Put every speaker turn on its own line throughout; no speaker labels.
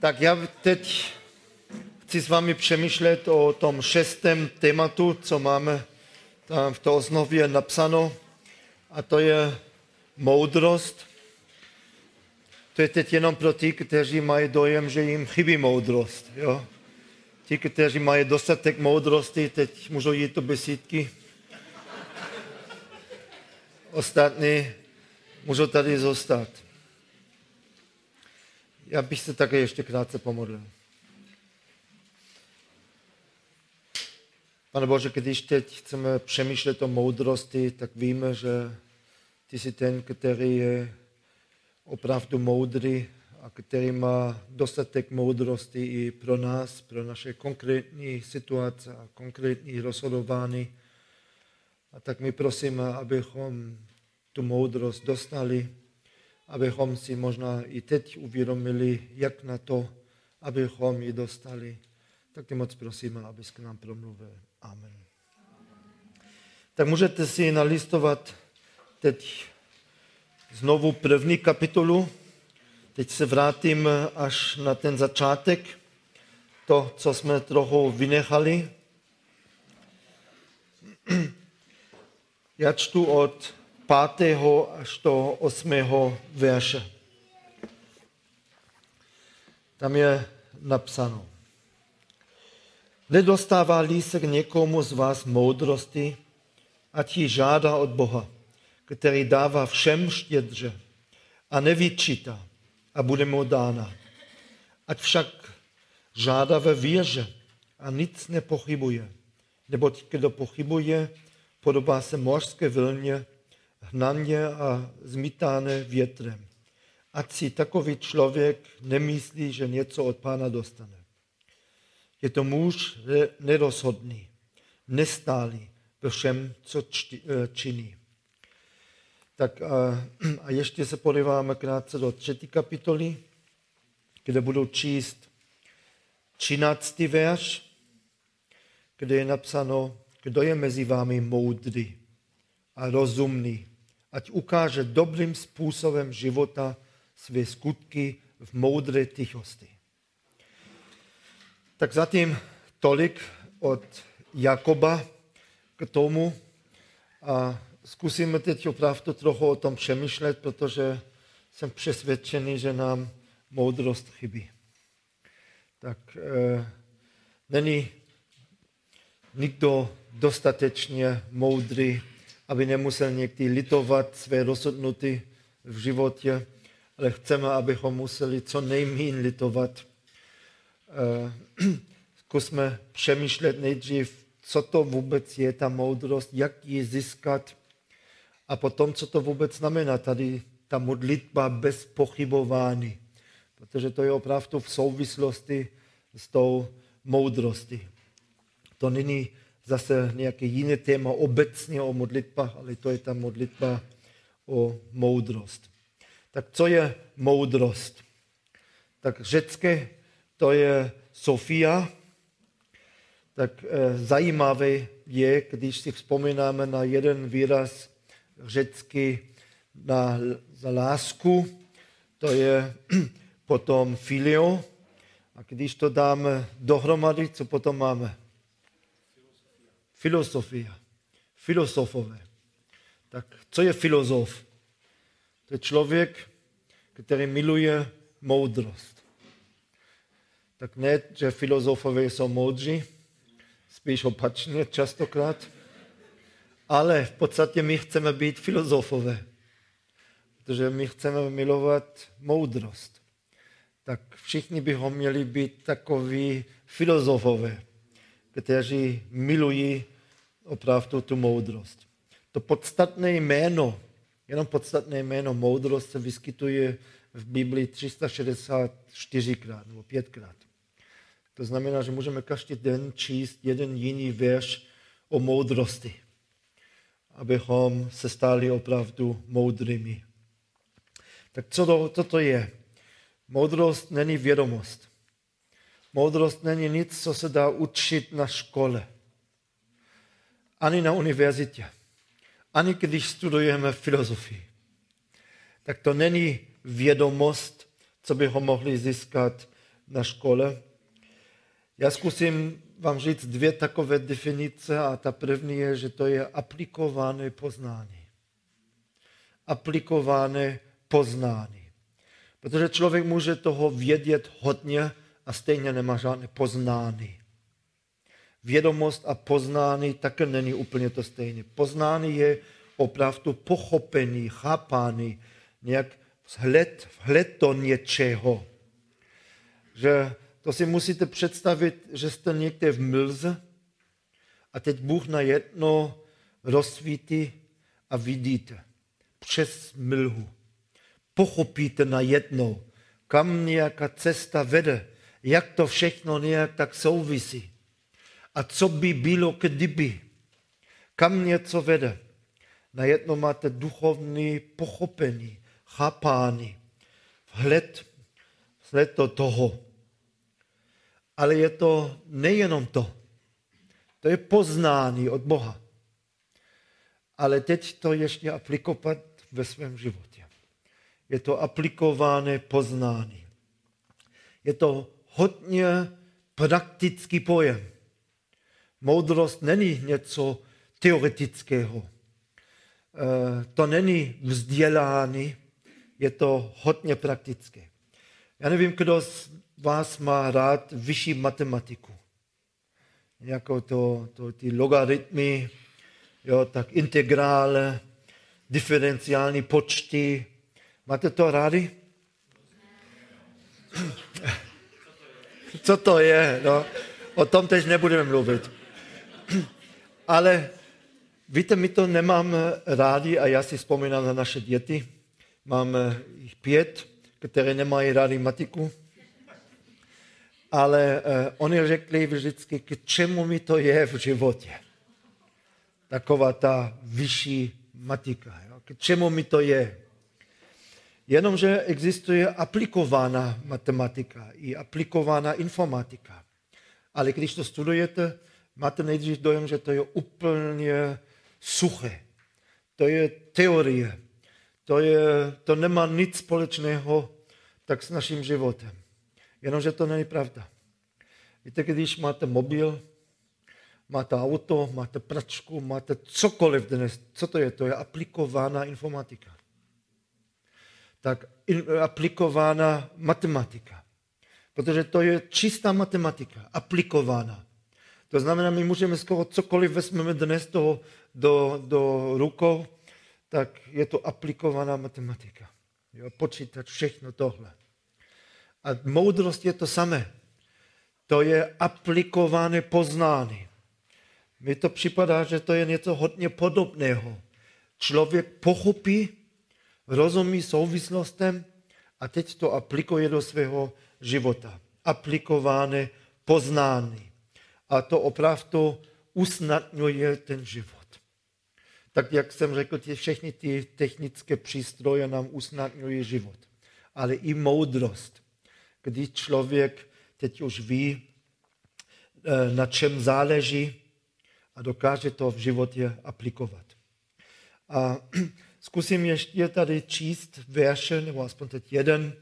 Tak já teď chci s vámi přemýšlet o tom šestém tématu, co máme tam v té osnově napsáno, a to je moudrost. To je teď jenom pro ty, kteří mají dojem, že jim chybí moudrost. Jo? Ti, kteří mají dostatek moudrosti, teď můžou jít do besídky. Ostatní můžou tady zůstat. Já bych se také ještě krátce pomodlil. Pane Bože, když teď chceme přemýšlet o moudrosti, tak víme, že ty jsi ten, který je opravdu moudrý a který má dostatek moudrosti i pro nás, pro naše konkrétní situace a konkrétní rozhodování. A tak my prosíme, abychom tu moudrost dostali, abychom si možná i teď uvědomili, jak na to, abychom ji dostali. Tak tě moc prosíme, abys k nám promluvil. Amen. Tak můžete si nalistovat teď znovu první kapitolu. Teď se vrátím až na ten začátek, to, co jsme trochu vynechali. Já čtu od 5. až do 8. verše. Tam je napsáno. Nedostává-li se k někomu z vás moudrosti, ať ji žádá od Boha, který dává všem štědře a nevyčítá a bude mu dána. Ať však žádá ve věže a nic nepochybuje, neboť kdo pochybuje, podobá se mořské vlně, hnaně a zmítané větrem. Ať si takový člověk nemyslí, že něco od pána dostane. Je to muž nerozhodný, nestálý ve všem, co eh, činí. Tak a, a ještě se podíváme krátce do třetí kapitoly, kde budu číst 13. verš, kde je napsáno, kdo je mezi vámi moudrý a rozumný, ať ukáže dobrým způsobem života své skutky v moudré tichosti. Tak zatím tolik od Jakoba k tomu a zkusíme teď opravdu trochu o tom přemýšlet, protože jsem přesvědčený, že nám moudrost chybí. Tak e, není nikdo dostatečně moudrý, aby nemusel někdy litovat své rozhodnuty v životě, ale chceme, abychom museli co nejméně litovat. E, zkusme přemýšlet nejdřív, co to vůbec je ta moudrost, jak ji získat a potom, co to vůbec znamená tady ta modlitba bez pochybování, protože to je opravdu v souvislosti s tou moudrostí. To není zase nějaké jiné téma obecně o modlitbách, ale to je ta modlitba o moudrost. Tak co je moudrost? Tak řecké to je Sofia. Tak e, zajímavé je, když si vzpomínáme na jeden výraz řecky na, za lásku, to je potom filio. A když to dáme dohromady, co potom máme? Filosofia. Filosofové. Tak co je filozof? To je člověk, který miluje moudrost. Tak ne, že filozofové jsou moudří, spíš opačně častokrát, ale v podstatě my chceme být filozofové, protože my chceme milovat moudrost. Tak všichni bychom měli být takoví filozofové, kteří milují opravdu tu moudrost. To podstatné jméno, jenom podstatné jméno moudrost se vyskytuje v Biblii 364krát nebo pětkrát. To znamená, že můžeme každý den číst jeden jiný verš o moudrosti, abychom se stali opravdu moudrými. Tak co to, co to je? Moudrost není vědomost. Moudrost není nic, co se dá učit na škole, ani na univerzitě, ani když studujeme filozofii. Tak to není vědomost, co bychom mohli získat na škole. Já zkusím vám říct dvě takové definice a ta první je, že to je aplikované poznání. Aplikované poznání. Protože člověk může toho vědět hodně a stejně nemá žádné poznání. Vědomost a poznání také není úplně to stejné. Poznání je opravdu pochopení, chápání, nějak vhled, vhled do něčeho. Že to si musíte představit, že jste někde v mlze a teď Bůh na jedno rozsvítí a vidíte přes mlhu. Pochopíte na jedno, kam nějaká cesta vede, jak to všechno nějak tak souvisí. A co by bylo, kdyby, kam něco vede. Najednou máte duchovní pochopení, chápání, vhled, vhled do toho. Ale je to nejenom to. To je poznání od Boha. Ale teď to ještě aplikovat ve svém životě. Je to aplikované poznání. Je to hodně praktický pojem. Moudrost není něco teoretického. Eh, to není vzdělání, je to hodně praktické. Já nevím, kdo z vás má rád vyšší matematiku. Jako to, to ty logaritmy, jo, tak integrále, diferenciální počty. Máte to rádi? Co to je? No, o tom teď nebudeme mluvit. Ale víte, my to nemám rádi a já si vzpomínám na naše děti. Mám jich pět, které nemají rádi matiku. Ale uh, oni řekli vždycky, k čemu mi to je v životě. Taková ta vyšší matika. Jo? K čemu mi to je? Jenomže existuje aplikovaná matematika i aplikovaná informatika. Ale když to studujete, máte nejdřív dojem, že to je úplně suché. To je teorie. To, je, to nemá nic společného tak s naším životem. Jenomže to není pravda. Víte, když máte mobil, máte auto, máte pračku, máte cokoliv dnes, co to je? To je aplikovaná informatika. Tak in, aplikovaná matematika. Protože to je čistá matematika, aplikovaná. To znamená, my můžeme skoro cokoliv vezmeme dnes do, do, do rukou, tak je to aplikovaná matematika. Jo, počítat všechno tohle. A moudrost je to samé. To je aplikované poznání. Mně to připadá, že to je něco hodně podobného. Člověk pochopí, rozumí souvislostem a teď to aplikuje do svého života. Aplikované poznání a to opravdu usnadňuje ten život. Tak jak jsem řekl, ty, všechny ty technické přístroje nám usnadňují život. Ale i moudrost, když člověk teď už ví, eh, na čem záleží a dokáže to v životě aplikovat. A zkusím ještě tady číst verše, nebo aspoň teď jeden,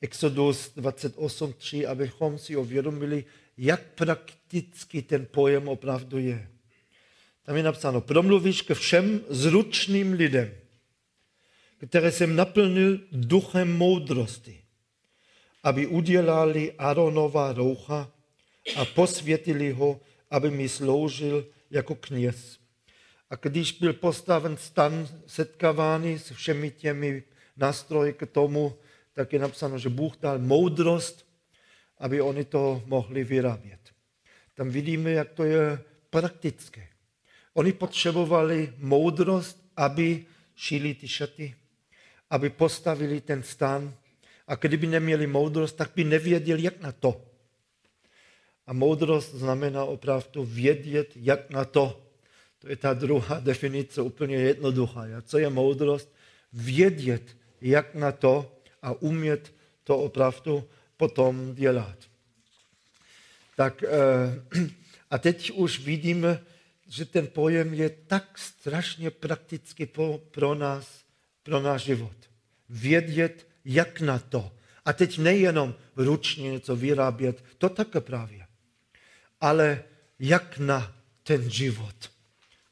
Exodus 28.3, abychom si uvědomili, jak prakticky ten pojem opravdu je. Tam je napsáno, promluvíš ke všem zručným lidem, které jsem naplnil duchem moudrosti, aby udělali Aronova roucha a posvětili ho, aby mi sloužil jako kněz. A když byl postaven stan setkávání s všemi těmi nástroji k tomu, tak je napsáno, že Bůh dal moudrost aby oni to mohli vyrábět. Tam vidíme, jak to je praktické. Oni potřebovali moudrost, aby šili ty šaty, aby postavili ten stan. A kdyby neměli moudrost, tak by nevěděli, jak na to. A moudrost znamená opravdu vědět, jak na to. To je ta druhá definice, úplně jednoduchá. Co je moudrost? Vědět, jak na to a umět to opravdu potom dělat. Tak eh, a teď už vidíme, že ten pojem je tak strašně praktický pro nás, pro náš život. Vědět, jak na to A teď nejenom ručně něco vyrábět, to také právě. Ale jak na ten život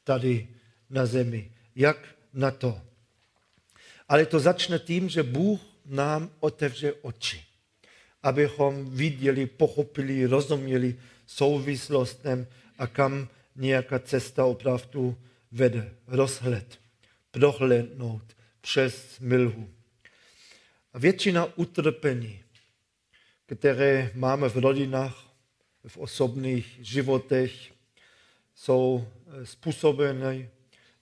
tady na zemi, jak na to. Ale to začne tím, že Bůh nám otevře oči, abychom viděli, pochopili, rozuměli souvislostem a kam nějaká cesta opravdu vede. Rozhled, prohlédnout přes milhu. A většina utrpení, které máme v rodinách, v osobních životech, jsou způsobeny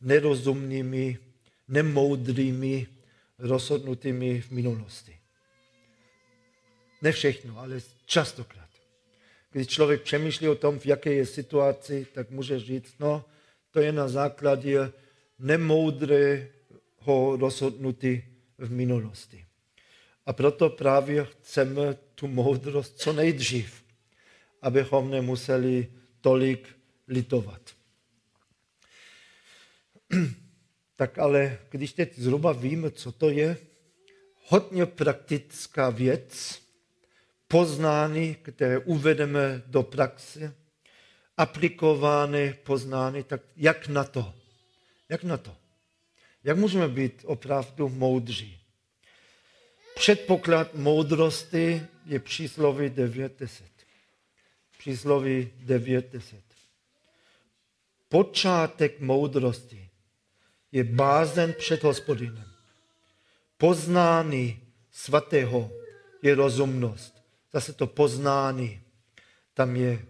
nerozumnými, nemoudrými rozhodnutými v minulosti. Ne všechno, ale častokrát. Když člověk přemýšlí o tom, v jaké je situaci, tak může říct, no, to je na základě nemoudrého rozhodnutí v minulosti. A proto právě chceme tu moudrost co nejdřív, abychom nemuseli tolik litovat. Tak ale když teď zhruba víme, co to je, hodně praktická věc, poznání, které uvedeme do praxe, aplikované poznání, tak jak na to? Jak na to? Jak můžeme být opravdu moudří? Předpoklad moudrosti je přísloví 9.10. Přísloví 9.10. Počátek moudrosti je bázen před hospodinem. Poznání svatého je rozumnost. Zase to poznání tam je.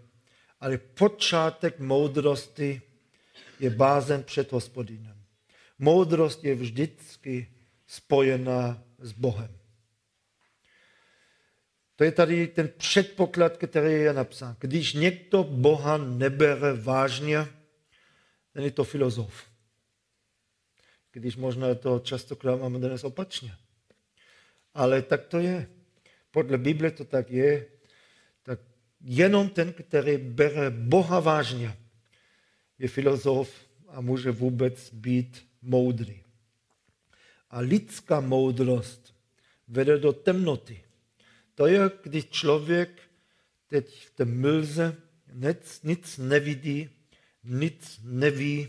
Ale počátek moudrosti je bázen před hospodinem. Moudrost je vždycky spojená s Bohem. To je tady ten předpoklad, který je napsán. Když někdo Boha nebere vážně, není to filozof. Když možná to častokrát máme dnes opačně. Ale tak to je. Podle Bible to tak je. Tak jenom ten, který bere Boha vážně, je filozof a může vůbec být moudrý. A lidská moudrost vede do temnoty. To je, když člověk teď v té mlze nic, nic nevidí, nic neví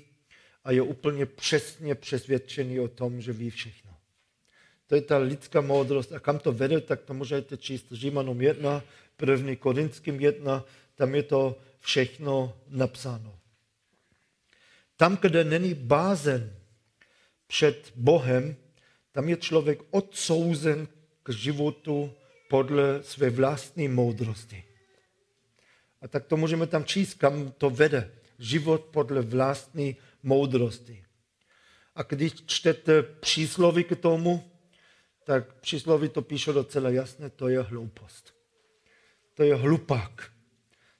a je úplně přesně přesvědčený o tom, že ví všechno. To je ta lidská moudrost. A kam to vede, tak to můžete číst Římanům 1, první Korinským 1, tam je to všechno napsáno. Tam, kde není bázen před Bohem, tam je člověk odsouzen k životu podle své vlastní moudrosti. A tak to můžeme tam číst, kam to vede. Život podle vlastní moudrosti. A když čtete přísloví k tomu, tak přísloví to píše docela jasně, to je hloupost. To je hlupák.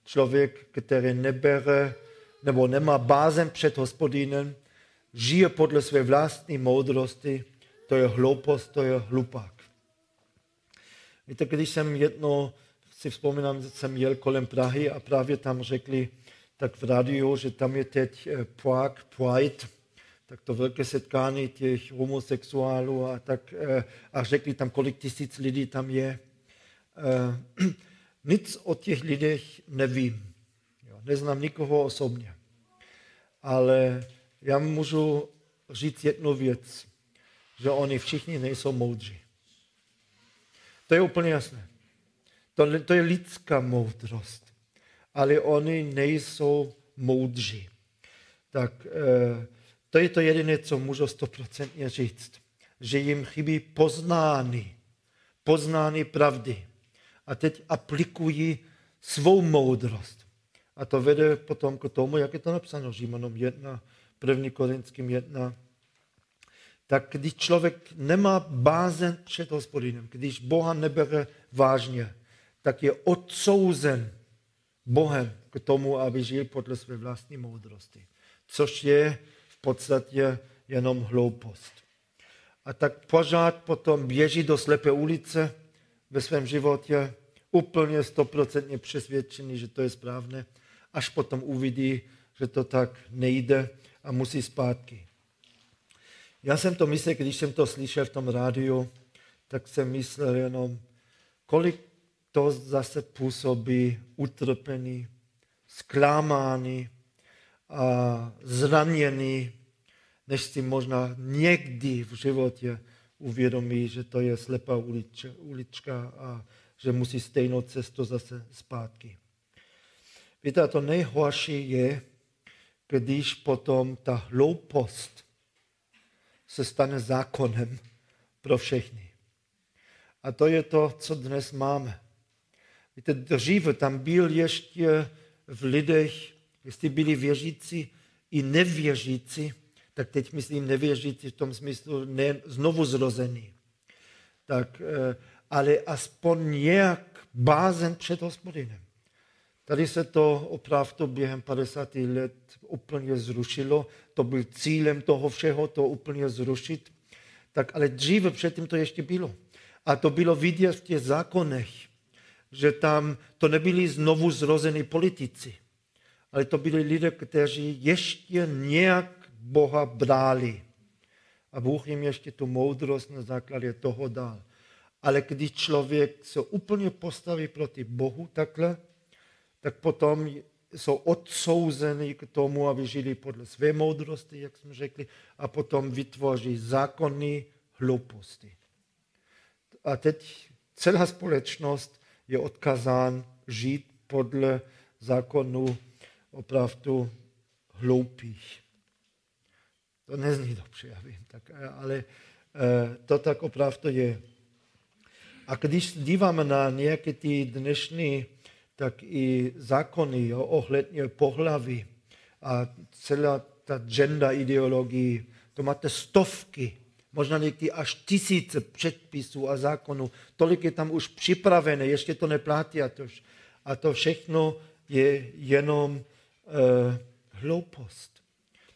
Člověk, který nebere nebo nemá bázem před hospodinem, žije podle své vlastní moudrosti, to je hloupost, to je hlupák. Víte, když jsem jedno, si vzpomínám, že jsem jel kolem Prahy a právě tam řekli, tak v rádiu, že tam je teď eh, Prague Pride, tak to velké setkání těch homosexuálů a, tak, eh, a řekli tam, kolik tisíc lidí tam je. Eh, nic o těch lidech nevím. Neznám nikoho osobně. Ale já můžu říct jednu věc, že oni všichni nejsou moudří. To je úplně jasné. To, to je lidská moudrost. Ale oni nejsou moudří. Tak eh, to je to jediné, co můžu stoprocentně říct. Že jim chybí poznání. Poznání pravdy. A teď aplikují svou moudrost. A to vede potom k tomu, jak je to napsáno Římanom 1, 1. Korinským 1. Tak když člověk nemá bázen před hospodinem, když Boha nebere vážně, tak je odsouzen Bohem k tomu, aby žil podle své vlastní moudrosti. Což je v podstatě jenom hloupost. A tak pořád potom běží do slepé ulice ve svém životě, úplně stoprocentně přesvědčený, že to je správné, až potom uvidí, že to tak nejde a musí zpátky. Já jsem to myslel, když jsem to slyšel v tom rádiu, tak jsem myslel jenom, kolik to zase působí utrpení, zklamání zranění, než si možná někdy v životě uvědomí, že to je slepá ulička, a že musí stejnou cestu zase zpátky. Víte, to nejhorší je, když potom ta hloupost se stane zákonem pro všechny. A to je to, co dnes máme. Víte, dříve tam byl ještě v lidech, jestli byli věřící i nevěřící, tak teď myslím nevěřící v tom smyslu ne znovu zrozený. Tak, eh, ale aspoň nějak bázen před hospodinem. Tady se to opravdu během 50 let úplně zrušilo. To byl cílem toho všeho, to úplně zrušit. Tak ale dříve předtím to ještě bylo. A to bylo vidět v těch zákonech, že tam to nebyli znovu zrození politici, ale to byli lidé, kteří ještě nějak Boha brali. A Bůh jim ještě tu moudrost na základě toho dal. Ale když člověk se úplně postaví proti Bohu takhle, tak potom jsou odsouzeni k tomu, aby žili podle své moudrosti, jak jsme řekli, a potom vytvoří zákony hlouposti. A teď celá společnost je odkazán žít podle zákonu opravdu hloupých. To nezní dobře, já vím, tak, ale eh, to tak opravdu je. A když díváme na nějaké ty dnešní tak i zákony jo, ohledně pohlaví a celá ta gender ideologie, to máte stovky, možná někdy až tisíce předpisů a zákonů. Tolik je tam už připravené, ještě to neplatí. A to, a to všechno je jenom uh, hloupost.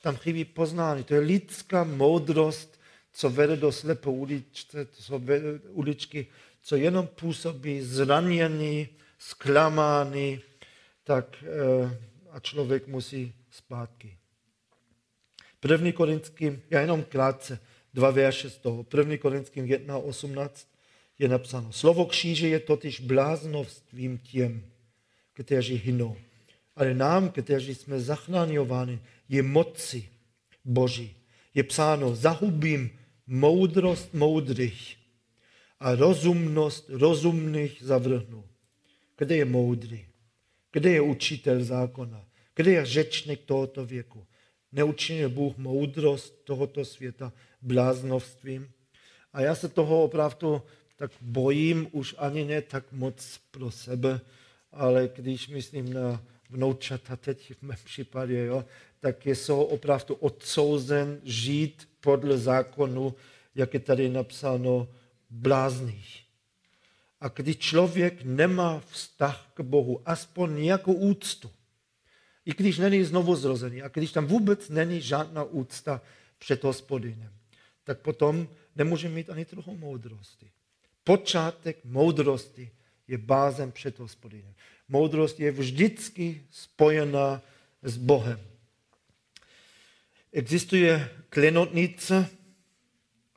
Tam chybí poznání. To je lidská moudrost, co vede do slepé uličce, co vede, uličky, co jenom působí zranění, zklamány, tak eh, a člověk musí zpátky. První korinským, já jenom krátce, dva verše z toho. První korinským 1.18 je napsáno. Slovo kříže je totiž bláznovstvím těm, kteří hynou. Ale nám, kteří jsme zachráňováni, je moci Boží. Je psáno, zahubím moudrost moudrých a rozumnost rozumných zavrhnu. Kde je moudrý? Kde je učitel zákona? Kde je řečník tohoto věku? Neučinil Bůh moudrost tohoto světa bláznovstvím? A já se toho opravdu tak bojím už ani ne tak moc pro sebe, ale když myslím na vnoučata teď v mém případě, jo, tak jsou opravdu odsouzen žít podle zákonu, jak je tady napsáno, blázných. A když člověk nemá vztah k Bohu, aspoň nějakou úctu, i když není znovu zrozený, a když tam vůbec není žádná úcta před hospodinem, tak potom nemůže mít ani trochu moudrosti. Počátek moudrosti je bázem před hospodinem. Moudrost je vždycky spojená s Bohem. Existuje klenotnice,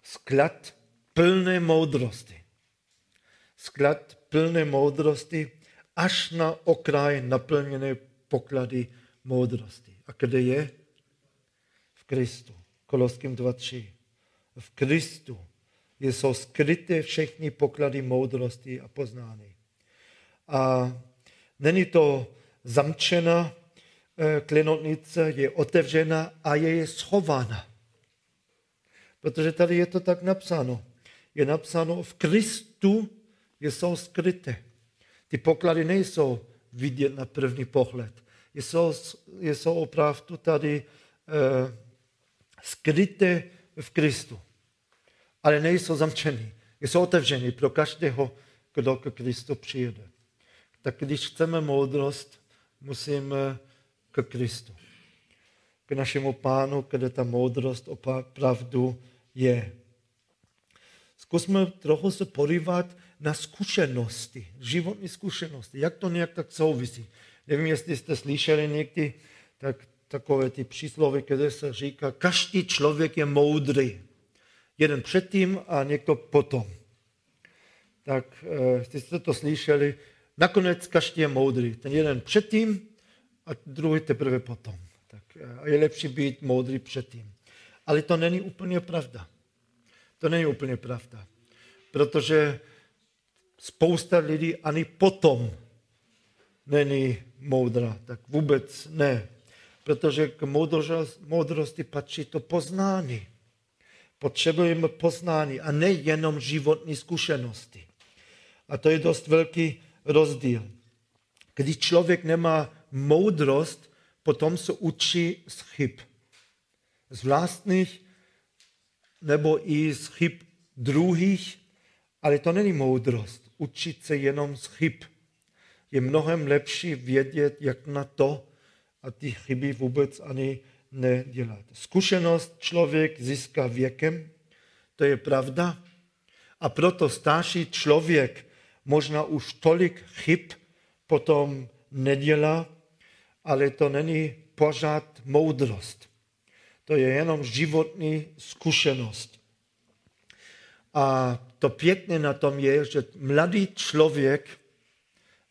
sklad plné moudrosti sklad plné moudrosti až na okraj naplněné poklady moudrosti. A kde je? V Kristu. Koloským 2.3. V Kristu jsou skryté všechny poklady moudrosti a poznání. A není to zamčena eh, klenotnice, je otevřena a je schována. Protože tady je to tak napsáno. Je napsáno v Kristu jsou skryté. Ty poklady nejsou vidět na první pohled. Jsou, jsou opravdu tady uh, skryté v Kristu. Ale nejsou zamčeny. Jsou otevřeny pro každého, kdo k Kristu přijede. Tak když chceme moudrost, musíme k Kristu. K našemu pánu, kde ta moudrost opravdu je. Zkusme trochu se podívat na zkušenosti, životní zkušenosti, jak to nějak tak souvisí. Nevím, jestli jste slyšeli někdy tak, takové ty příslovy, které se říká, každý člověk je moudrý. Jeden předtím a někdo potom. tak uh, jste to slyšeli, nakonec každý je moudrý. Ten jeden předtím a druhý teprve potom. Tak uh, je lepší být moudrý předtím. Ale to není úplně pravda. To není úplně pravda. Protože spousta lidí ani potom není moudrá. Tak vůbec ne. Protože k moudrosti patří to poznání. Potřebujeme poznání a nejenom životní zkušenosti. A to je dost velký rozdíl. Když člověk nemá moudrost, potom se učí z chyb. Z vlastních nebo i z chyb druhých, ale to není moudrost. Učit se jenom z chyb. Je mnohem lepší vědět, jak na to a ty chyby vůbec ani nedělat. Zkušenost člověk získá věkem, to je pravda. A proto starší člověk možná už tolik chyb potom nedělá, ale to není pořád moudrost. To je jenom životní zkušenost. A to pěkné na tom je, že mladý člověk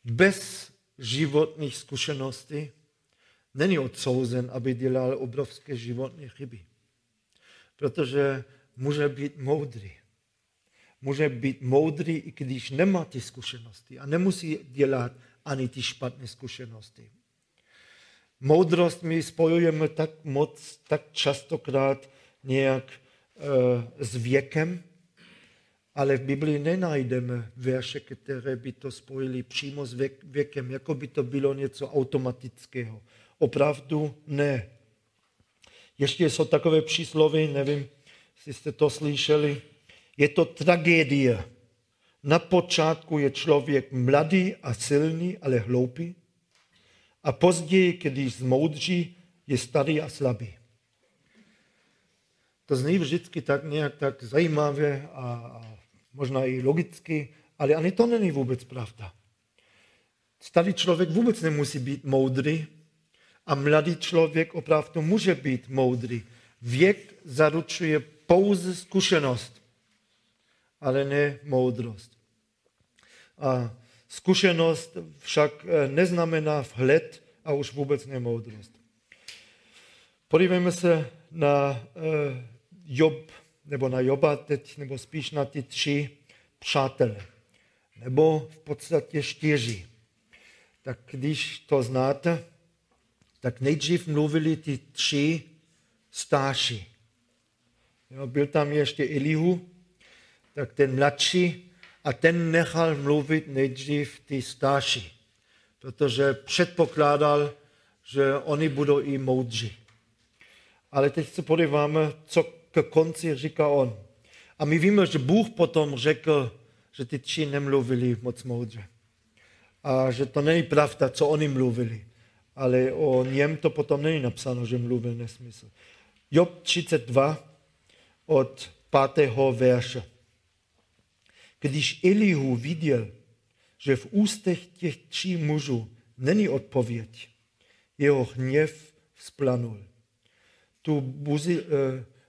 bez životních zkušeností není odsouzen, aby dělal obrovské životní chyby. Protože může být moudrý. Může být moudrý, i když nemá ty zkušenosti a nemusí dělat ani ty špatné zkušenosti. Moudrost my spojujeme tak moc, tak častokrát nějak e, s věkem, ale v Biblii nenajdeme verše, které by to spojili přímo s věkem, jako by to bylo něco automatického. Opravdu ne. Ještě jsou takové příslovy, nevím, jestli jste to slyšeli. Je to tragédie. Na počátku je člověk mladý a silný, ale hloupý. A později, když zmoudří, je starý a slabý. To zní vždycky tak nějak tak zajímavě a, možná i logicky, ale ani to není vůbec pravda. Starý člověk vůbec nemusí být moudrý, a mladý člověk opravdu může být moudrý. Věk zaručuje pouze zkušenost, ale ne moudrost. A zkušenost však eh, neznamená vhled a už vůbec ne moudrost. Podívejme se na eh, Job, nebo na Joba teď, nebo spíš na ty tři přátele, nebo v podstatě čtyři. Tak když to znáte, tak nejdřív mluvili ty tři starší. Jo, byl tam ještě Elihu, tak ten mladší, a ten nechal mluvit nejdřív ty starší, protože předpokládal, že oni budou i moudří. Ale teď se podíváme, co k konci říká on. A my víme, že Bůh potom řekl, že ty tři nemluvili moc moudře. A že to není pravda, co oni mluvili ale o něm to potom není napsáno, že mluvil nesmysl. Job 32 od 5. verše. Když Elihu viděl, že v ústech těch tří mužů není odpověď, jeho hněv vzplanul. Tu buzi, uh,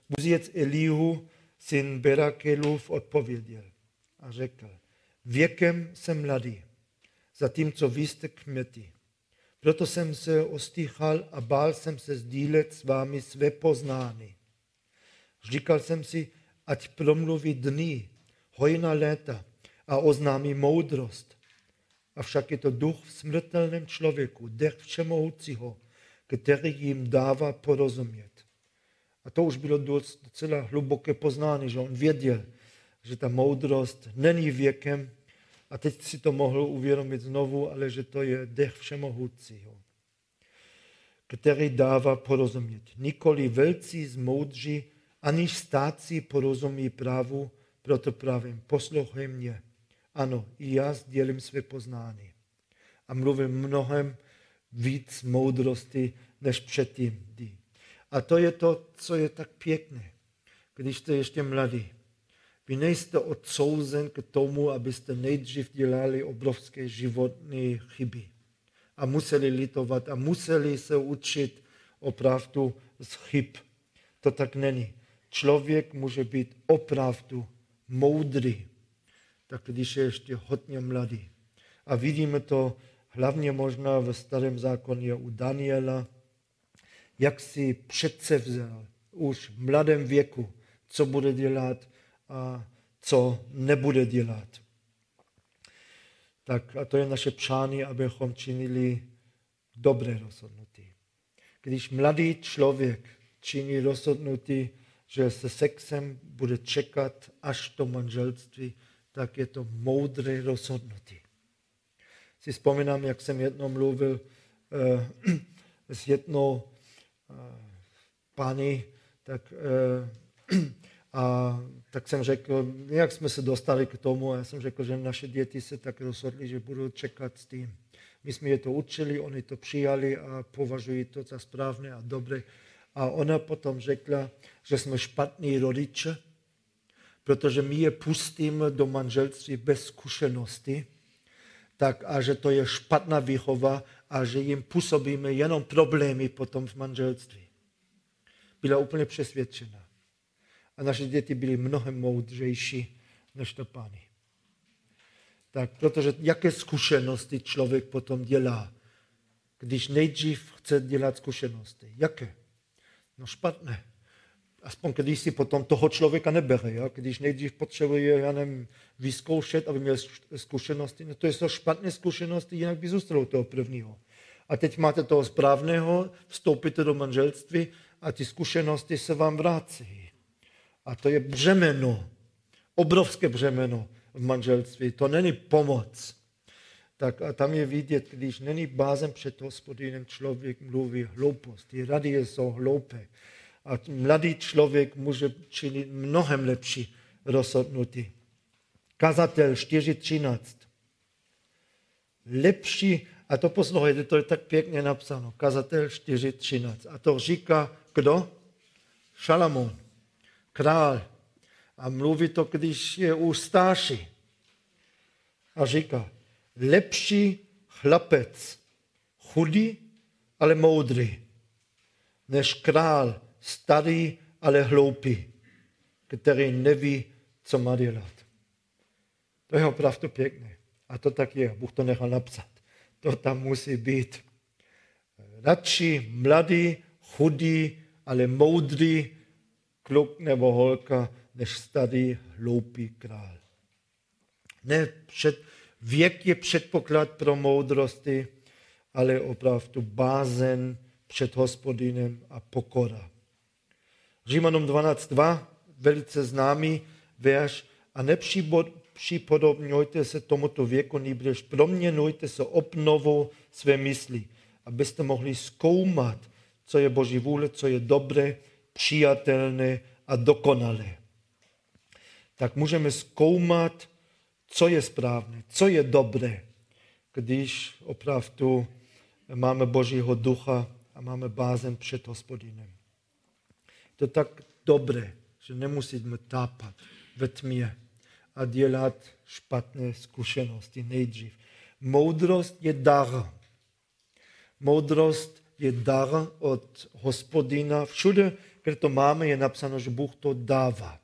buziec Elihu, syn Berakelův, odpověděl a řekl, věkem jsem mladý, zatímco vy jste kměti. Proto jsem se ostýchal a bál jsem se sdílet s vámi své poznání. Říkal jsem si, ať promluví dny, hojná léta a oznámí moudrost. Avšak je to duch v smrtelném člověku, dech všemohoucího, který jim dává porozumět. A to už bylo docela hluboké poznání, že on věděl, že ta moudrost není věkem, a teď si to mohl uvědomit znovu, ale že to je dech všemohoucího, který dává porozumět. Nikoli velcí zmoudří, ani stáci porozumí právu, proto pravím, poslouchej mě. Ano, i já sdělím své poznání. A mluvím mnohem víc moudrosti, než předtím. A to je to, co je tak pěkné, když jste ještě mladý. Vy nejste odsouzen k tomu, abyste nejdřív dělali obrovské životní chyby a museli litovat a museli se učit opravdu z chyb. To tak není. Člověk může být opravdu moudrý tak když je ještě hodně mladý. A vidíme to hlavně možná ve starém zákoně u Daniela, jak si přece vzal už v mladém věku, co bude dělat a co nebude dělat. Tak a to je naše přání, abychom činili dobré rozhodnutí. Když mladý člověk činí rozhodnutí, že se sexem bude čekat až do manželství, tak je to moudré rozhodnutí. Si vzpomínám, jak jsem jednou mluvil uh, s jednou uh, paní, tak, uh, a tak jsem řekl, jak jsme se dostali k tomu, a já jsem řekl, že naše děti se tak rozhodly, že budou čekat s tím. My jsme je to učili, oni to přijali a považují to za správné a dobré. A ona potom řekla, že jsme špatní rodiče, protože my je pustíme do manželství bez zkušenosti, tak a že to je špatná výchova a že jim působíme jenom problémy potom v manželství. Byla úplně přesvědčena. A naše děti byly mnohem moudřejší než to pány. Tak, protože jaké zkušenosti člověk potom dělá, když nejdřív chce dělat zkušenosti? Jaké? No špatné. Aspoň když si potom toho člověka nebere. Ja? Když nejdřív potřebuje, já nevím, vyzkoušet, aby měl zkušenosti, no to jsou špatné zkušenosti, jinak by zůstalo toho prvního. A teď máte toho správného, vstoupíte do manželství a ty zkušenosti se vám vrací. A to je břemeno, obrovské břemeno v manželství. To není pomoc. Tak a tam je vidět, když není bázem před hospodinem, člověk mluví hloupost. Ty rady jsou hloupé. A mladý člověk může činit mnohem lepší rozhodnutí. Kazatel 4.13. Lepší, a to poslouchejte, to je tak pěkně napsáno. Kazatel 4.13. A to říká kdo? Šalamón, král. A mluví to, když je už starší. A říká, lepší chlapec, chudý, ale moudrý, než král, starý, ale hloupý, který neví, co má dělat. To je opravdu pěkné. A to tak je. Bůh to nechal napsat. To tam musí být. Radši mladý, chudý, ale moudrý kluk nebo holka, než starý, hloupý král. Ne před, věk je předpoklad pro moudrosti, ale opravdu bázen před hospodinem a pokora. Římanům 12.2, velice známý verš, a nepřipodobňujte se tomuto věku, nýbrž proměnujte se obnovou své mysli, abyste mohli zkoumat, co je Boží vůle, co je dobré, přijatelné a dokonalé. Tak můžeme zkoumat, co je správné, co je dobré, když opravdu máme Božího ducha a máme bázen před hospodinem. To tak dobré, že nemusíme tápat ve tmě a dělat špatné zkušenosti nejdřív. Moudrost je dar. Moudrost je dar od hospodina. Všude, kde to máme, je napsáno, že Bůh to dává.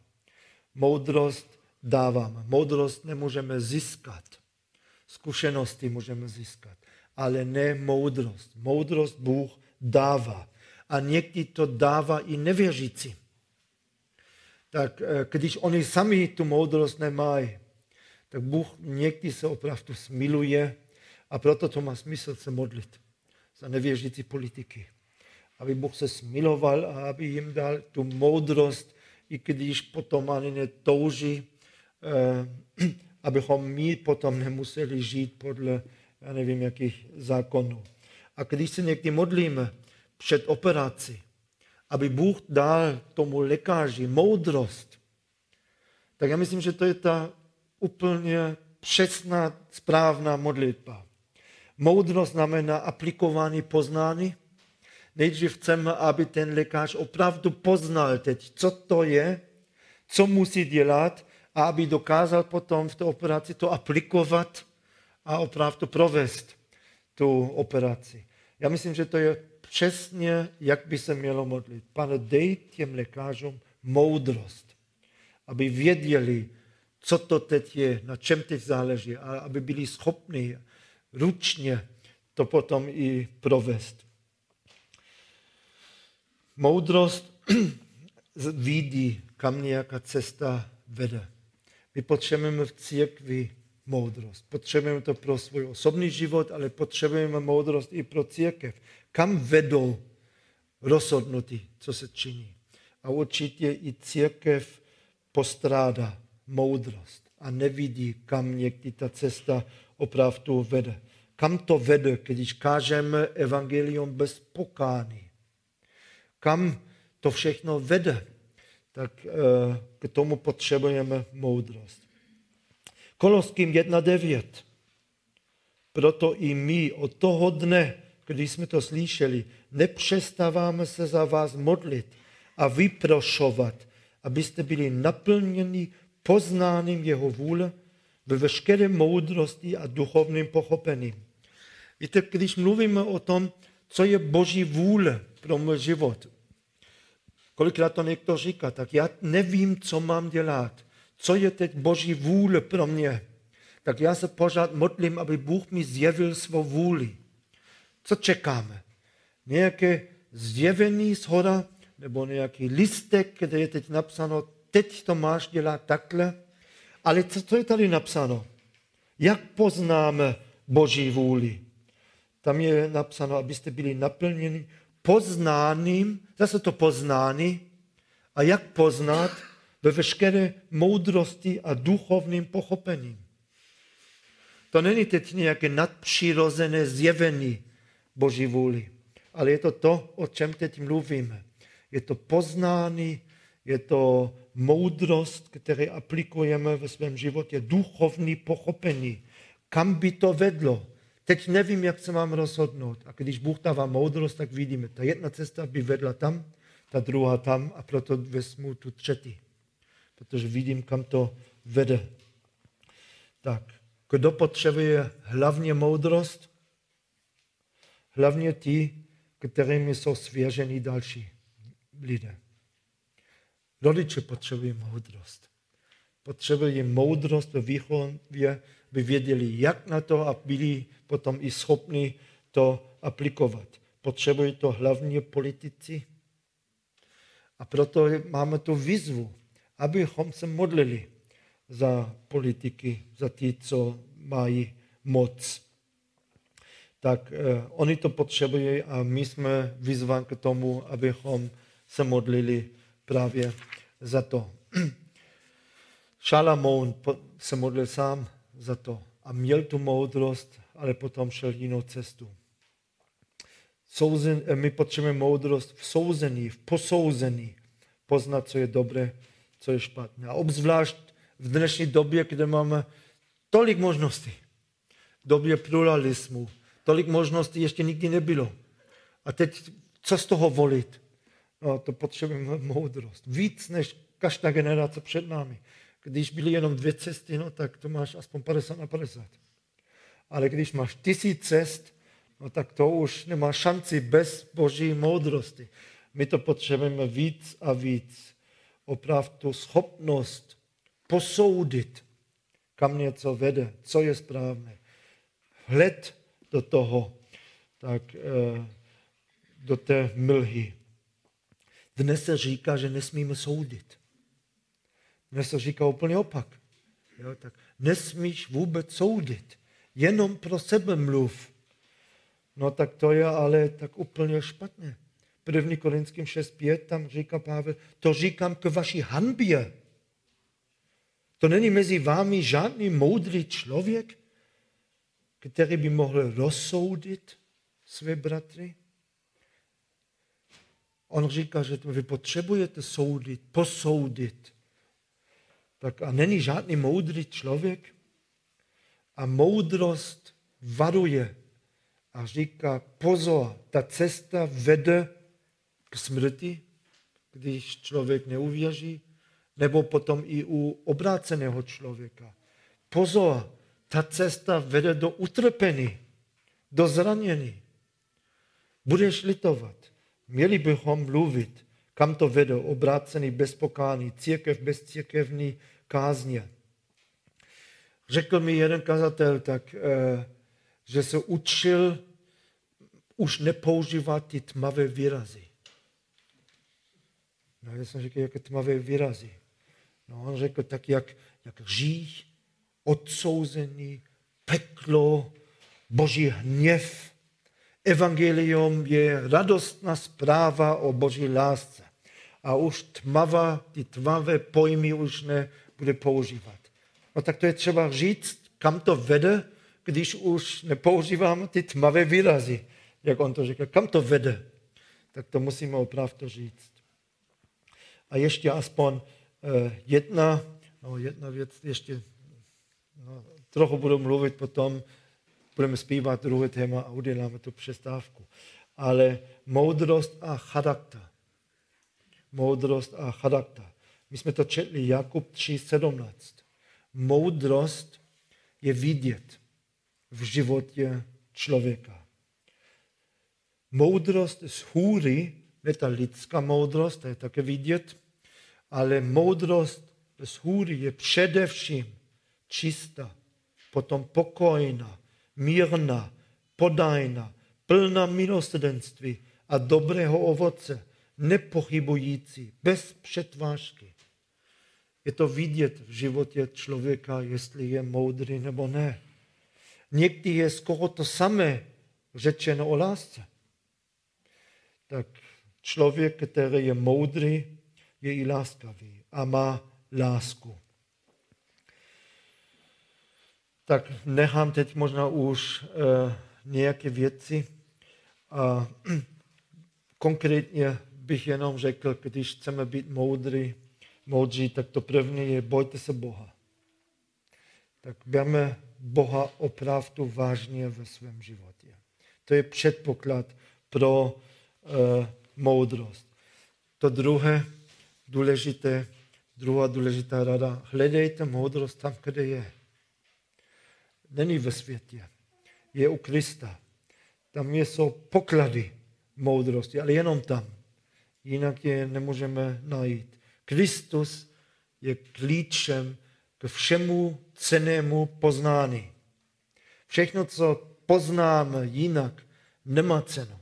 Moudrost dáváme. Moudrost nemůžeme získat. Zkušenosti můžeme získat, ale ne moudrost. Moudrost Bůh dává. A někdy to dává i nevěřící. Tak eh, když oni sami tu moudrost nemají, tak Bůh někdy se opravdu smiluje a proto to má smysl se modlit za nevěřící politiky. Aby Bůh se smiloval a aby jim dal tu moudrost, i když potom ani netouží, eh, abychom my potom nemuseli žít podle, já nevím, jakých zákonů. A když se někdy modlíme před operací, aby Bůh dal tomu lékaři moudrost, tak já myslím, že to je ta úplně přesná, správná modlitba. Moudrost znamená aplikování poznání. Nejdřív chceme, aby ten lékař opravdu poznal teď, co to je, co musí dělat a aby dokázal potom v té operaci to aplikovat a opravdu provést tu operaci. Já myslím, že to je přesně, jak by se mělo modlit. Pane, dej těm lékařům moudrost, aby věděli, co to teď je, na čem teď záleží, a aby byli schopni ručně to potom i provést. Moudrost vidí, kam nějaká cesta vede. My potřebujeme v církvi moudrost. Potřebujeme to pro svůj osobní život, ale potřebujeme moudrost i pro církev. Kam vedou rozhodnutí, co se činí. A určitě i církev postrádá moudrost a nevidí, kam někdy ta cesta opravdu vede. Kam to vede, když kážeme evangelium bez pokání? Kam to všechno vede? Tak eh, k tomu potřebujeme moudrost. Koloským 1.9. Proto i my od toho dne, když jsme to slyšeli, nepřestáváme se za vás modlit a vyprošovat, abyste byli naplněni poznáním jeho vůle ve veškeré moudrosti a duchovním pochopením. Víte, když mluvíme o tom, co je Boží vůle pro můj život, kolikrát to někdo říká, tak já nevím, co mám dělat co je teď Boží vůle pro mě, tak já se pořád modlím, aby Bůh mi zjevil svou vůli. Co čekáme? Nějaké zjevení z hora, nebo nějaký listek, kde je teď napsáno, teď to máš dělat takhle. Ale co, co je tady napsáno? Jak poznáme Boží vůli? Tam je napsáno, abyste byli naplněni poznáním, zase to poznání. A jak poznat? ve veškeré moudrosti a duchovním pochopením. To není teď nějaké nadpřirozené zjevení Boží vůli, ale je to to, o čem teď mluvíme. Je to poznání, je to moudrost, které aplikujeme ve svém životě, duchovní pochopení. Kam by to vedlo? Teď nevím, jak se mám rozhodnout. A když Bůh dává moudrost, tak vidíme, ta jedna cesta by vedla tam, ta druhá tam a proto vezmu tu třetí protože vidím, kam to vede. Tak, kdo potřebuje hlavně moudrost? Hlavně ti, kterými jsou svěření další lidé. Rodiče potřebují moudrost. Potřebují moudrost ve výchově, by věděli, jak na to a byli potom i schopni to aplikovat. Potřebují to hlavně politici. A proto máme tu výzvu abychom se modlili za politiky, za ty, co mají moc. Tak eh, oni to potřebují a my jsme vyzváni k tomu, abychom se modlili právě za to. Šalamoun se modlil sám za to a měl tu moudrost, ale potom šel jinou cestu. Souzen, eh, my potřebujeme moudrost v souzení, v posouzení, poznat, co je dobré co je špatné. A obzvlášť v dnešní době, kde máme tolik možností, době pluralismu, tolik možností ještě nikdy nebylo. A teď, co z toho volit? No, to potřebujeme moudrost. Víc než každá generace před námi. Když byly jenom dvě cesty, no, tak to máš aspoň 50 na 50. Ale když máš tisíc cest, no, tak to už nemá šanci bez boží moudrosti. My to potřebujeme víc a víc opravdu schopnost posoudit, kam něco vede, co je správné. Hled do toho, tak eh, do té mlhy. Dnes se říká, že nesmíme soudit. Dnes se říká úplně opak. Jo, tak nesmíš vůbec soudit. Jenom pro sebe mluv. No tak to je ale tak úplně špatně. 1. Korinským 6.5, tam říká Pavel, to říkám k vaší hanbě. To není mezi vámi žádný moudrý člověk, který by mohl rozsoudit své bratry. On říká, že vy potřebujete soudit, posoudit. Tak a není žádný moudrý člověk. A moudrost varuje a říká, pozor, ta cesta vede k smrti, když člověk neuvěří, nebo potom i u obráceného člověka. Pozor, ta cesta vede do utrpení, do zranění. Budeš litovat. Měli bychom mluvit, kam to vede, obrácený bez pokání, církev bez církevní kázně. řekl mi jeden kazatel, tak, eh, že se učil už nepoužívat ty tmavé výrazy. No, já jsem řekl, jaké tmavé výrazy. No, on řekl tak, jak, jak řích, odsouzení, peklo, boží hněv. Evangelium je radostná zpráva o boží lásce. A už tmava, ty tmavé pojmy už nebude používat. No tak to je třeba říct, kam to vede, když už nepoužíváme ty tmavé výrazy, jak on to říká. Kam to vede? Tak to musíme opravdu říct. A ještě aspoň eh, jedna, no jedna věc, ještě no, trochu budu mluvit potom, budeme zpívat druhé téma a uděláme tu přestávku. Ale moudrost a charakter. Moudrost a charakter. My jsme to četli Jakub 3.17. Moudrost je vidět v životě člověka. Moudrost z hůry, ne ta lidská moudrost, to je také vidět, ale moudrost z hůry je především čistá, potom pokojná, mírna, podajná, plná milosrdenství a dobrého ovoce, nepochybující, bez přetvážky. Je to vidět v životě člověka, jestli je moudrý nebo ne. Někdy je skoro to samé řečeno o lásce. Tak člověk, který je moudrý, je i láskavý a má lásku. Tak nechám teď možná už uh, nějaké věci. A konkrétně bych jenom řekl, když chceme být moudrý, moudří, tak to první je bojte se Boha. Tak berme Boha opravdu vážně ve svém životě. To je předpoklad pro uh, moudrost. To druhé důležité, druhá důležitá rada, hledejte moudrost tam, kde je. Není ve světě. Je u Krista. Tam jsou poklady moudrosti, ale jenom tam. Jinak je nemůžeme najít. Kristus je klíčem k všemu cenému poznání. Všechno, co poznáme jinak, nemá cenu.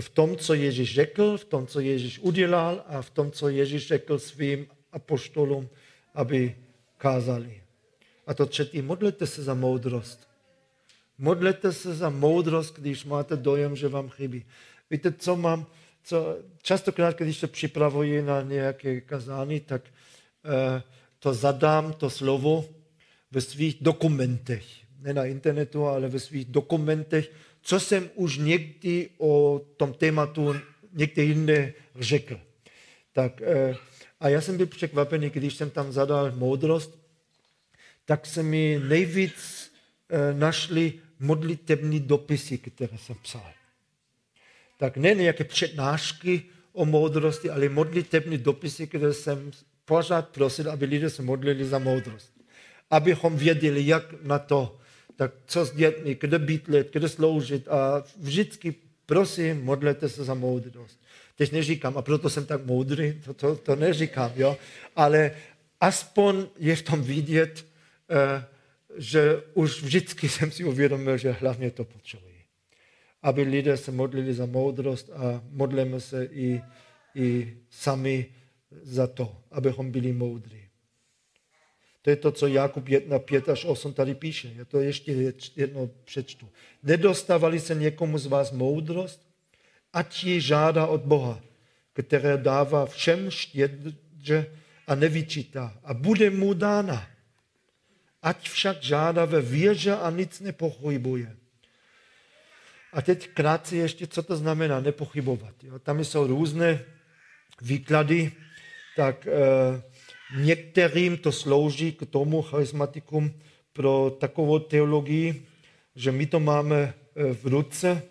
V tom, co Ježíš řekl, v tom, co Ježíš udělal a v tom, co Ježíš řekl svým apoštolům, aby kázali. A to třetí, modlete se za moudrost. Modlete se za moudrost, když máte dojem, že vám chybí. Víte, co mám? Co, častokrát, když se připravuji na nějaké kazání, tak uh, to zadám, to slovo, ve svých dokumentech. Ne na internetu, ale ve svých dokumentech, co jsem už někdy o tom tématu někde jinde řekl. Tak, uh, a já jsem byl překvapený, když jsem tam zadal moudrost, tak se mi nejvíc uh, našly modlitební dopisy, které jsem psal. Tak ne nějaké přednášky o moudrosti, ale modlitební dopisy, které jsem pořád prosil, aby lidé se modlili za moudrost. Abychom věděli, jak na to, tak co s dětmi, kde bydlet, kde sloužit a vždycky prosím, modlete se za moudrost. Teď neříkám, a proto jsem tak moudrý, to, to, to neříkám, jo? ale aspoň je v tom vidět, eh, že už vždycky jsem si uvědomil, že hlavně to potřebuji. Aby lidé se modlili za moudrost a modlíme se i, i sami za to, abychom byli moudří. To je to, co Jakub 1, 5 až 8 tady píše. Já to ještě jedno přečtu. Nedostávali se někomu z vás moudrost, ať ji žádá od Boha, které dává všem štědře a nevyčítá. A bude mu dána. Ať však žádá ve věže a nic nepochybuje. A teď krátce ještě, co to znamená nepochybovat. Jo? Tam jsou různé výklady tak eh, některým to slouží k tomu charismatikum pro takovou teologii, že my to máme eh, v ruce,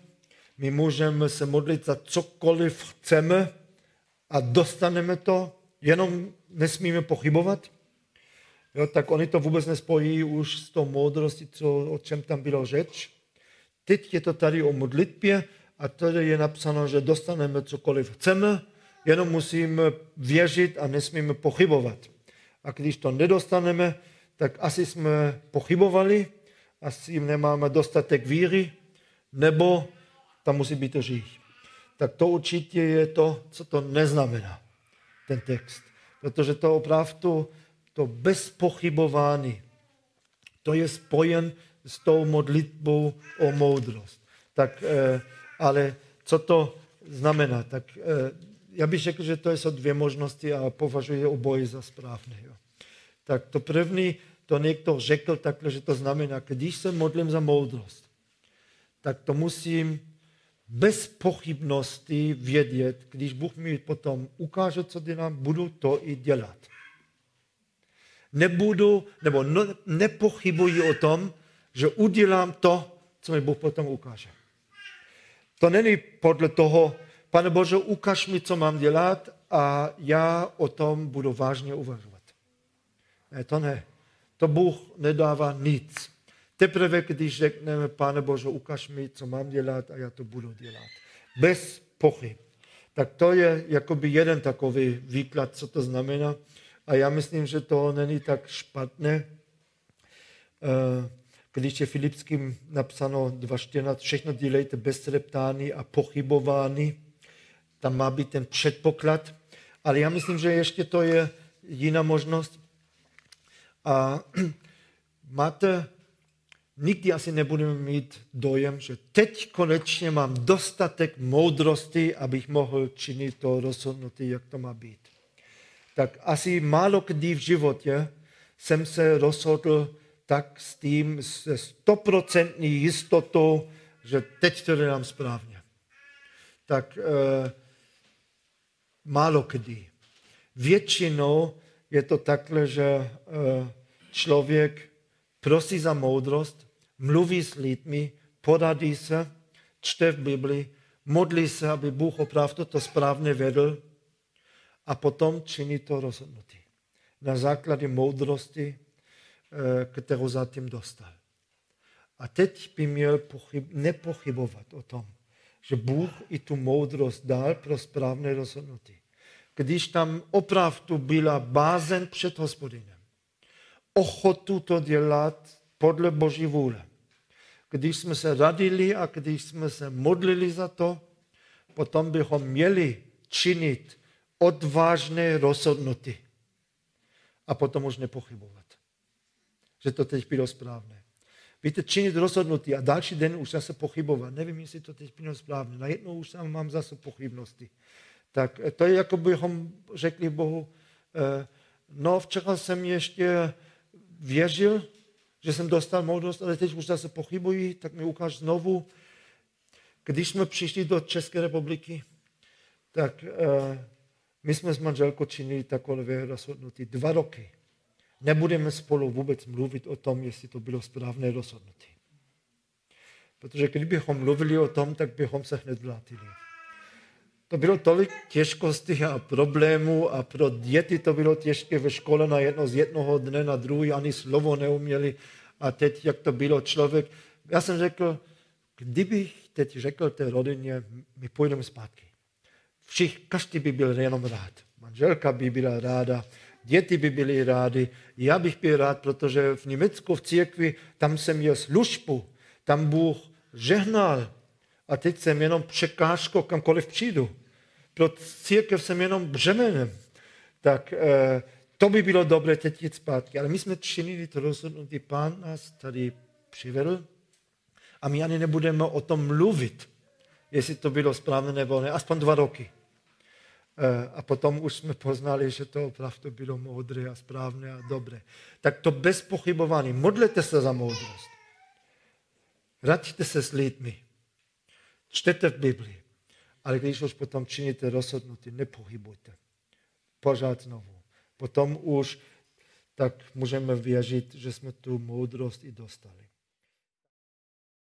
my můžeme se modlit za cokoliv chceme a dostaneme to, jenom nesmíme pochybovat. Jo, tak oni to vůbec nespojí už s tou moudrostí, co, o čem tam bylo řeč. Teď je to tady o modlitbě a tady je napsáno, že dostaneme cokoliv chceme jenom musíme věřit a nesmíme pochybovat. A když to nedostaneme, tak asi jsme pochybovali, asi nemáme dostatek víry, nebo tam musí být řích. Tak to určitě je to, co to neznamená, ten text. Protože to opravdu, to bez pochybování, to je spojen s tou modlitbou o moudrost. Tak, eh, ale co to znamená? Tak eh, já bych řekl, že to jsou dvě možnosti a považuji oboje za správné. Tak to první, to někdo řekl takhle, že to znamená, když se modlím za moudrost, tak to musím bez pochybnosti vědět, když Bůh mi potom ukáže, co dělám, budu to i dělat. Nebudu, nebo no, nepochybuji o tom, že udělám to, co mi Bůh potom ukáže. To není podle toho, pane Bože, ukaž mi, co mám dělat a já o tom budu vážně uvažovat. Ne, to ne. To Bůh nedává nic. Teprve, když řekneme, pane Bože, ukaž mi, co mám dělat a já to budu dělat. Bez pochyb. Tak to je jakoby jeden takový výklad, co to znamená. A já myslím, že to není tak špatné. Uh, když je Filipským napsáno 2.14, všechno dělejte bez reptání a pochybování, tam má být ten předpoklad. Ale já myslím, že ještě to je jiná možnost. A máte, nikdy asi nebudeme mít dojem, že teď konečně mám dostatek moudrosti, abych mohl činit to rozhodnutí, jak to má být. Tak asi málo kdy v životě jsem se rozhodl tak s tím, se stoprocentní jistotou, že teď to dělám správně. Tak e, málo kdy. Většinou je to takhle, že e, člověk prosí za moudrost, mluví s lidmi, poradí se, čte v Bibli, modlí se, aby Bůh opravdu to správně vedl a potom činí to rozhodnutí. Na základě moudrosti kterou zatím dostal. A teď by měl pochyb, nepochybovat o tom, že Bůh i tu moudrost dal pro správné rozhodnutí. Když tam opravdu byla bázen před hospodinem, ochotu to dělat podle Boží vůle. Když jsme se radili a když jsme se modlili za to, potom bychom měli činit odvážné rozhodnutí. A potom už nepochybovat že to teď bylo správné. Víte, činit rozhodnutí a další den už zase pochybovat. Nevím, jestli to teď bylo správné. Najednou už tam mám zase pochybnosti. Tak eh, to je, jako bychom řekli Bohu, eh, no včera jsem ještě věřil, že jsem dostal moudrost, ale teď už zase pochybuji, tak mi ukáž znovu. Když jsme přišli do České republiky, tak eh, my jsme s manželkou činili takové rozhodnutí dva roky nebudeme spolu vůbec mluvit o tom, jestli to bylo správné rozhodnutí. Protože kdybychom mluvili o tom, tak bychom se hned vrátili. To bylo tolik těžkostí a problémů a pro děti to bylo těžké ve škole na jedno z jednoho dne na druhý, ani slovo neuměli. A teď, jak to bylo člověk, já jsem řekl, kdybych teď řekl té rodině, my půjdeme zpátky. Všich, každý by byl jenom rád. Manželka by byla ráda, děti by byly rádi, já bych byl rád, protože v Německu v církvi, tam jsem měl službu, tam Bůh žehnal a teď jsem jenom překážkou kamkoliv přijdu. Pro církev jsem jenom břemenem. Tak eh, to by bylo dobré teď jít zpátky. Ale my jsme činili to rozhodnutí, pán nás tady přivedl a my ani nebudeme o tom mluvit, jestli to bylo správné nebo ne, aspoň dva roky. Eh, a potom už jsme poznali, že to opravdu bylo moudré a správné a dobré. Tak to bez pochybování. Modlete se za moudrost. Raďte se s lidmi. Čtete v Biblii. Ale když už potom činíte rozhodnutí, nepochybujte. Pořád znovu. Potom už tak můžeme věřit, že jsme tu moudrost i dostali.